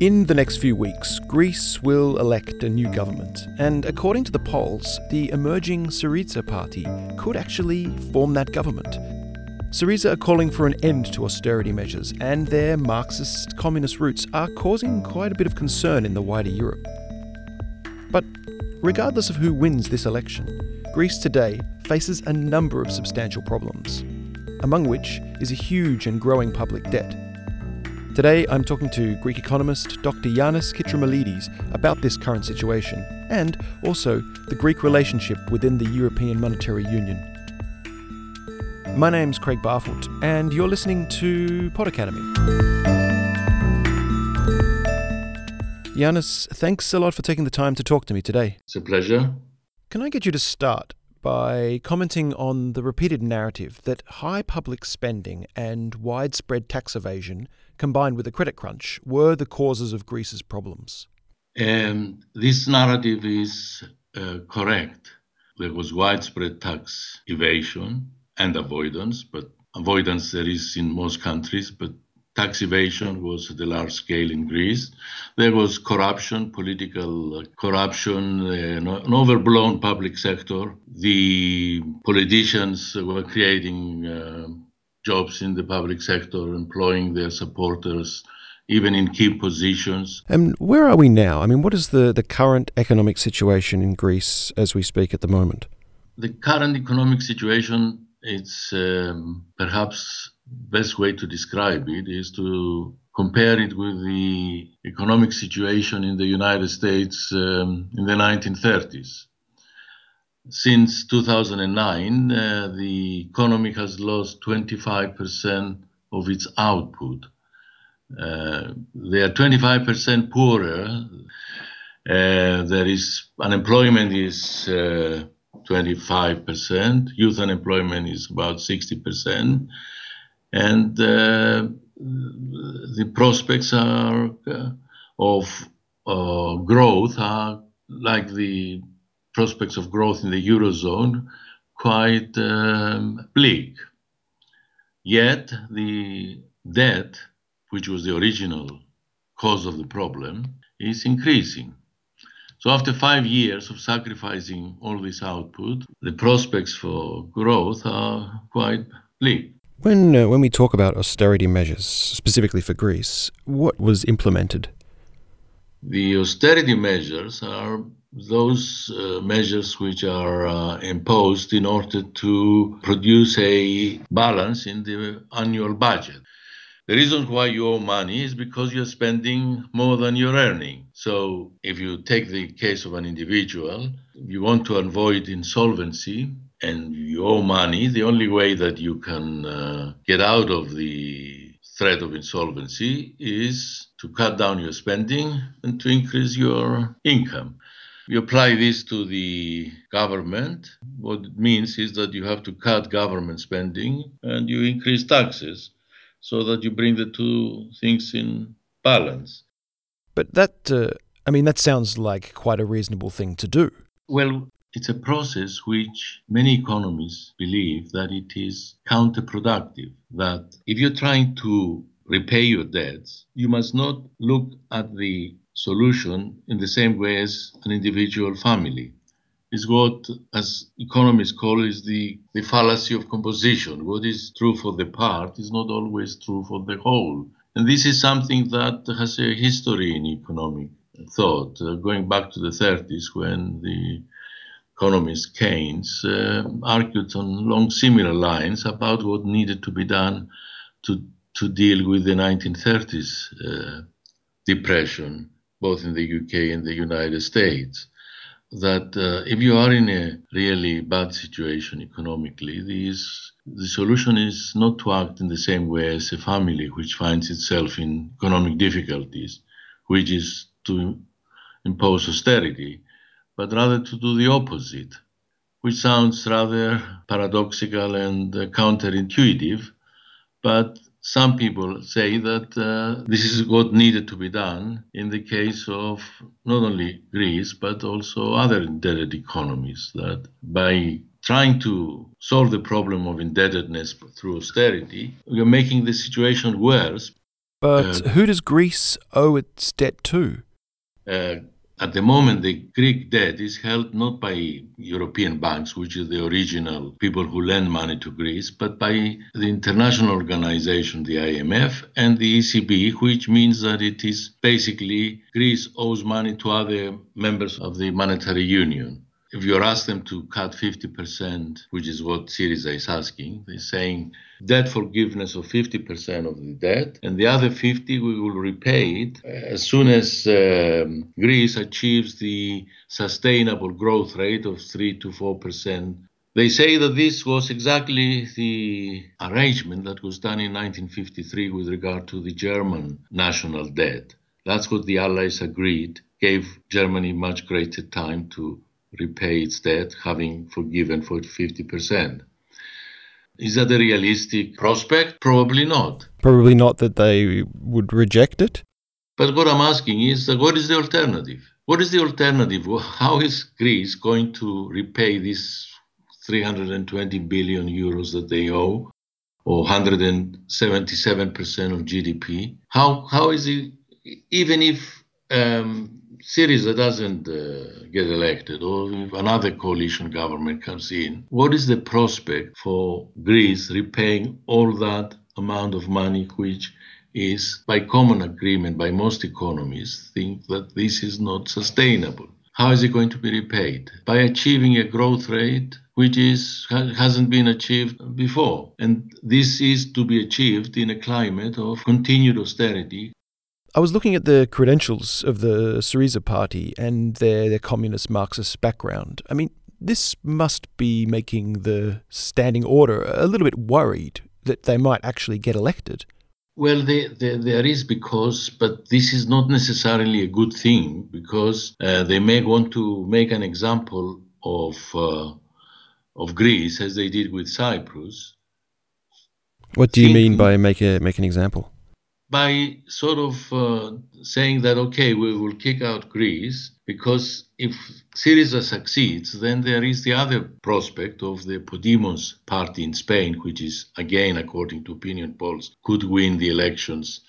In the next few weeks, Greece will elect a new government, and according to the polls, the emerging Syriza party could actually form that government. Syriza are calling for an end to austerity measures, and their Marxist communist roots are causing quite a bit of concern in the wider Europe. But regardless of who wins this election, Greece today faces a number of substantial problems, among which is a huge and growing public debt Today, I'm talking to Greek economist Dr. Yiannis Kitromilides about this current situation and also the Greek relationship within the European Monetary Union. My name's Craig Barfoot, and you're listening to Pod Academy. Yiannis, thanks a lot for taking the time to talk to me today. It's a pleasure. Can I get you to start by commenting on the repeated narrative that high public spending and widespread tax evasion combined with a credit crunch, were the causes of Greece's problems. And this narrative is uh, correct. There was widespread tax evasion and avoidance, but avoidance there is in most countries, but tax evasion was at a large scale in Greece. There was corruption, political corruption, uh, an overblown public sector. The politicians were creating uh, jobs in the public sector, employing their supporters, even in key positions. And where are we now? I mean, what is the, the current economic situation in Greece as we speak at the moment? The current economic situation, it's um, perhaps best way to describe it is to compare it with the economic situation in the United States um, in the 1930s since 2009, uh, the economy has lost 25% of its output. Uh, they are 25% poorer. Uh, there is unemployment is 25%. Uh, Youth unemployment is about 60%, and uh, the prospects are uh, of growth are like the prospects of growth in the Eurozone quite um, bleak. Yet the debt, which was the original cause of the problem, is increasing. So after five years of sacrificing all this output, the prospects for growth are quite bleak. When, uh, when we talk about austerity measures, specifically for Greece, what was implemented? The austerity measures are those uh, measures which are uh, imposed in order to produce a balance in the annual budget. The reason why you owe money is because you're spending more than you're earning. So, if you take the case of an individual, you want to avoid insolvency and you owe money, the only way that you can uh, get out of the threat of insolvency is to cut down your spending and to increase your income. You apply this to the government. What it means is that you have to cut government spending and you increase taxes so that you bring the two things in balance. But that, uh, I mean, that sounds like quite a reasonable thing to do. Well, it's a process which many economists believe that it is counterproductive. That if you're trying to repay your debts, you must not look at the solution in the same way as an individual family. Is what, as economists call, is the, the fallacy of composition. What is true for the part is not always true for the whole. And this is something that has a history in economic thought, uh, going back to the 30s when the economist Keynes uh, argued on long similar lines about what needed to be done to, to deal with the 1930s uh, depression both in the UK and the United States, that uh, if you are in a really bad situation economically, these, the solution is not to act in the same way as a family which finds itself in economic difficulties, which is to impose austerity, but rather to do the opposite, which sounds rather paradoxical and uh, counterintuitive, but some people say that uh, this is what needed to be done in the case of not only Greece, but also other indebted economies, that by trying to solve the problem of indebtedness through austerity, we are making the situation worse. But uh, who does Greece owe its debt to? Uh, at the moment, the Greek debt is held not by European banks, which is the original people who lend money to Greece, but by the international organization, the IMF, and the ECB, which means that it is basically Greece owes money to other members of the monetary union if you're asked them to cut 50%, which is what Syriza is asking, they're saying debt forgiveness of 50% of the debt, and the other 50 we will repay it as soon as um, Greece achieves the sustainable growth rate of 3 to 4%. They say that this was exactly the arrangement that was done in 1953 with regard to the German national debt. That's what the Allies agreed, gave Germany much greater time to repay its debt, having forgiven for 50%. Is that a realistic prospect? Probably not. Probably not that they would reject it? But what I'm asking is what is the alternative? What is the alternative? How is Greece going to repay these 320 billion euros that they owe, or 177% of GDP? How, how is it, even if um, Syriza doesn't uh, get elected or if another coalition government comes in, what is the prospect for Greece repaying all that amount of money which is by common agreement by most economists think that this is not sustainable? How is it going to be repaid? By achieving a growth rate which is hasn't been achieved before. And this is to be achieved in a climate of continued austerity, I was looking at the credentials of the Syriza party and their, their communist Marxist background. I mean, this must be making the standing order a little bit worried that they might actually get elected. Well, they, they, there is because, but this is not necessarily a good thing because uh, they may want to make an example of uh, of Greece as they did with Cyprus. What do you mean by make a make an example? By sort of uh, saying that, okay, we will kick out Greece because if Syriza succeeds, then there is the other prospect of the Podemos party in Spain, which is, again, according to opinion polls, could win the elections,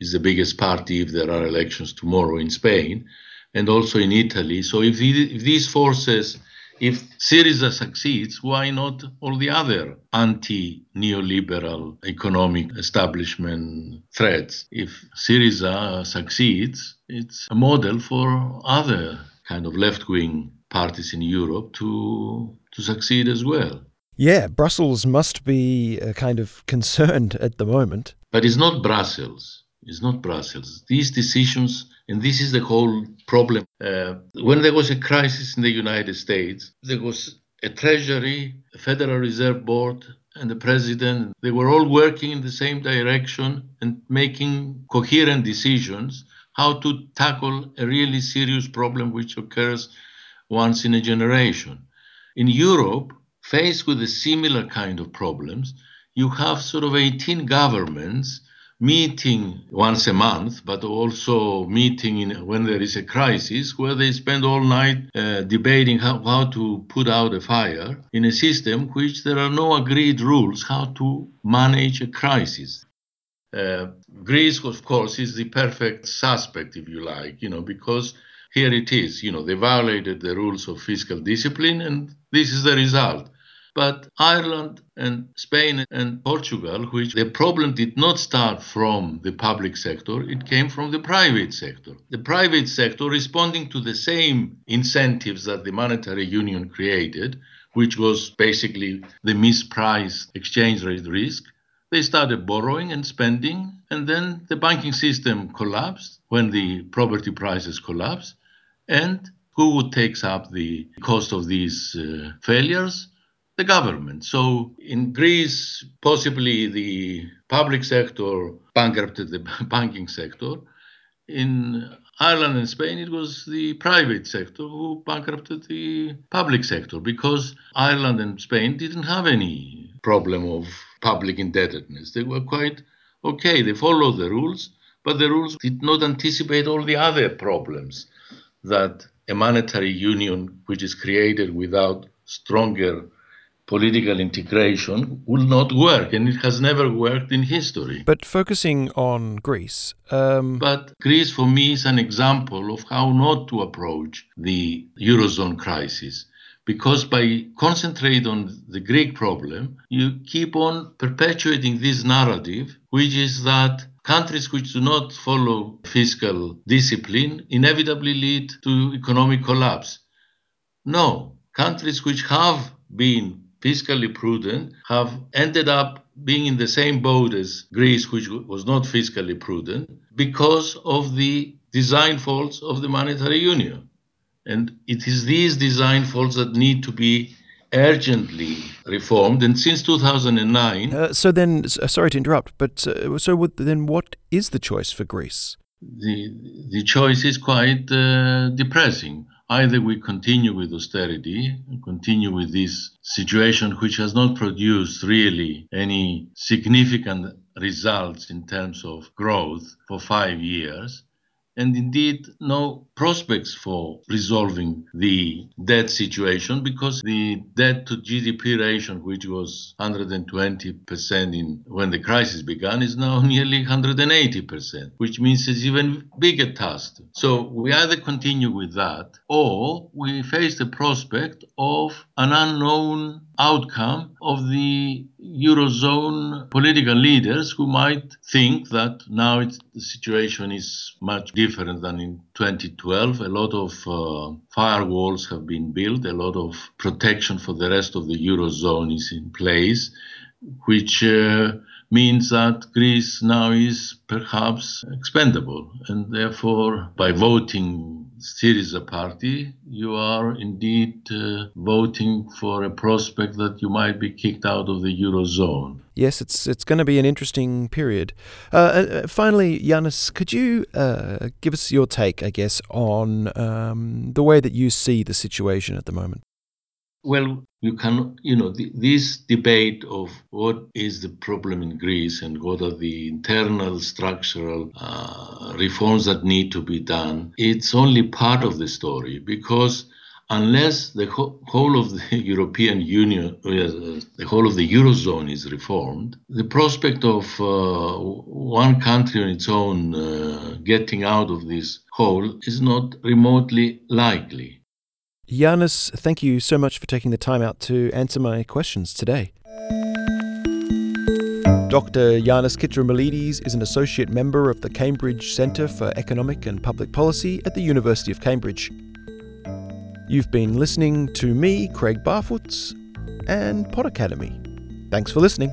is the biggest party if there are elections tomorrow in Spain, and also in Italy. So if, if these forces if Syriza succeeds, why not all the other anti neoliberal economic establishment threats? If Syriza succeeds, it's a model for other kind of left wing parties in Europe to, to succeed as well. Yeah, Brussels must be uh, kind of concerned at the moment. But it's not Brussels. It's not Brussels. These decisions and this is the whole problem. Uh, when there was a crisis in the United States, there was a Treasury, a Federal Reserve Board, and the President. They were all working in the same direction and making coherent decisions how to tackle a really serious problem which occurs once in a generation. In Europe, faced with a similar kind of problems, you have sort of 18 governments meeting once a month, but also meeting in, when there is a crisis, where they spend all night uh, debating how, how to put out a fire in a system which there are no agreed rules how to manage a crisis. Uh, Greece, of course, is the perfect suspect, if you like, you know, because here it is, you know, they violated the rules of fiscal discipline, and this is the result. But Ireland and Spain and Portugal, which the problem did not start from the public sector, it came from the private sector. The private sector responding to the same incentives that the monetary union created, which was basically the mispriced exchange rate risk, they started borrowing and spending, and then the banking system collapsed when the property prices collapsed. And who would take up the cost of these uh, failures? The government. So in Greece, possibly the public sector bankrupted the banking sector. In Ireland and Spain, it was the private sector who bankrupted the public sector because Ireland and Spain didn't have any problem of public indebtedness. They were quite okay. They followed the rules, but the rules did not anticipate all the other problems that a monetary union, which is created without stronger political integration will not work, and it has never worked in history. But focusing on Greece. Um... But Greece, for me, is an example of how not to approach the Eurozone crisis. Because by concentrating on the Greek problem, you keep on perpetuating this narrative, which is that countries which do not follow fiscal discipline inevitably lead to economic collapse. No, countries which have been fiscally prudent have ended up being in the same boat as Greece, which was not fiscally prudent, because of the design faults of the monetary union. And it is these design faults that need to be urgently reformed. And since 2009. Uh, so then, uh, sorry to interrupt, but uh, so what, then what is the choice for Greece? The, the choice is quite uh, depressing. Either we continue with austerity, continue with this situation which has not produced really any significant results in terms of growth for five years, and indeed no prospects for resolving the debt situation because the debt to GDP ratio, which was 120% in when the crisis began, is now nearly 180%, which means it's even bigger task. So we either continue with that or we face the prospect of an unknown outcome of the Eurozone political leaders who might think that now the situation is much different than in 2012. A lot of uh, firewalls have been built, a lot of protection for the rest of the Eurozone is in place, which uh, means that Greece now is perhaps expendable. And therefore, by voting Syriza party, you are indeed uh, voting for a prospect that you might be kicked out of the Eurozone. Yes, it's it's going to be an interesting period. Uh, uh, finally, Yiannis, could you uh, give us your take, I guess, on um, the way that you see the situation at the moment? Well, you can, you know, this debate of what is the problem in Greece and what are the internal structural uh, reforms that need to be done, it's only part of the story because unless the ho- whole of the European Union, uh, the whole of the Eurozone is reformed, the prospect of uh, one country on its own uh, getting out of this hole is not remotely likely. Yiannis, thank you so much for taking the time out to answer my questions today. Dr. Yiannis Kitromilides is an associate member of the Cambridge Centre for Economic and Public Policy at the University of Cambridge. You've been listening to me, Craig Barfoots, and Pod Academy. Thanks for listening.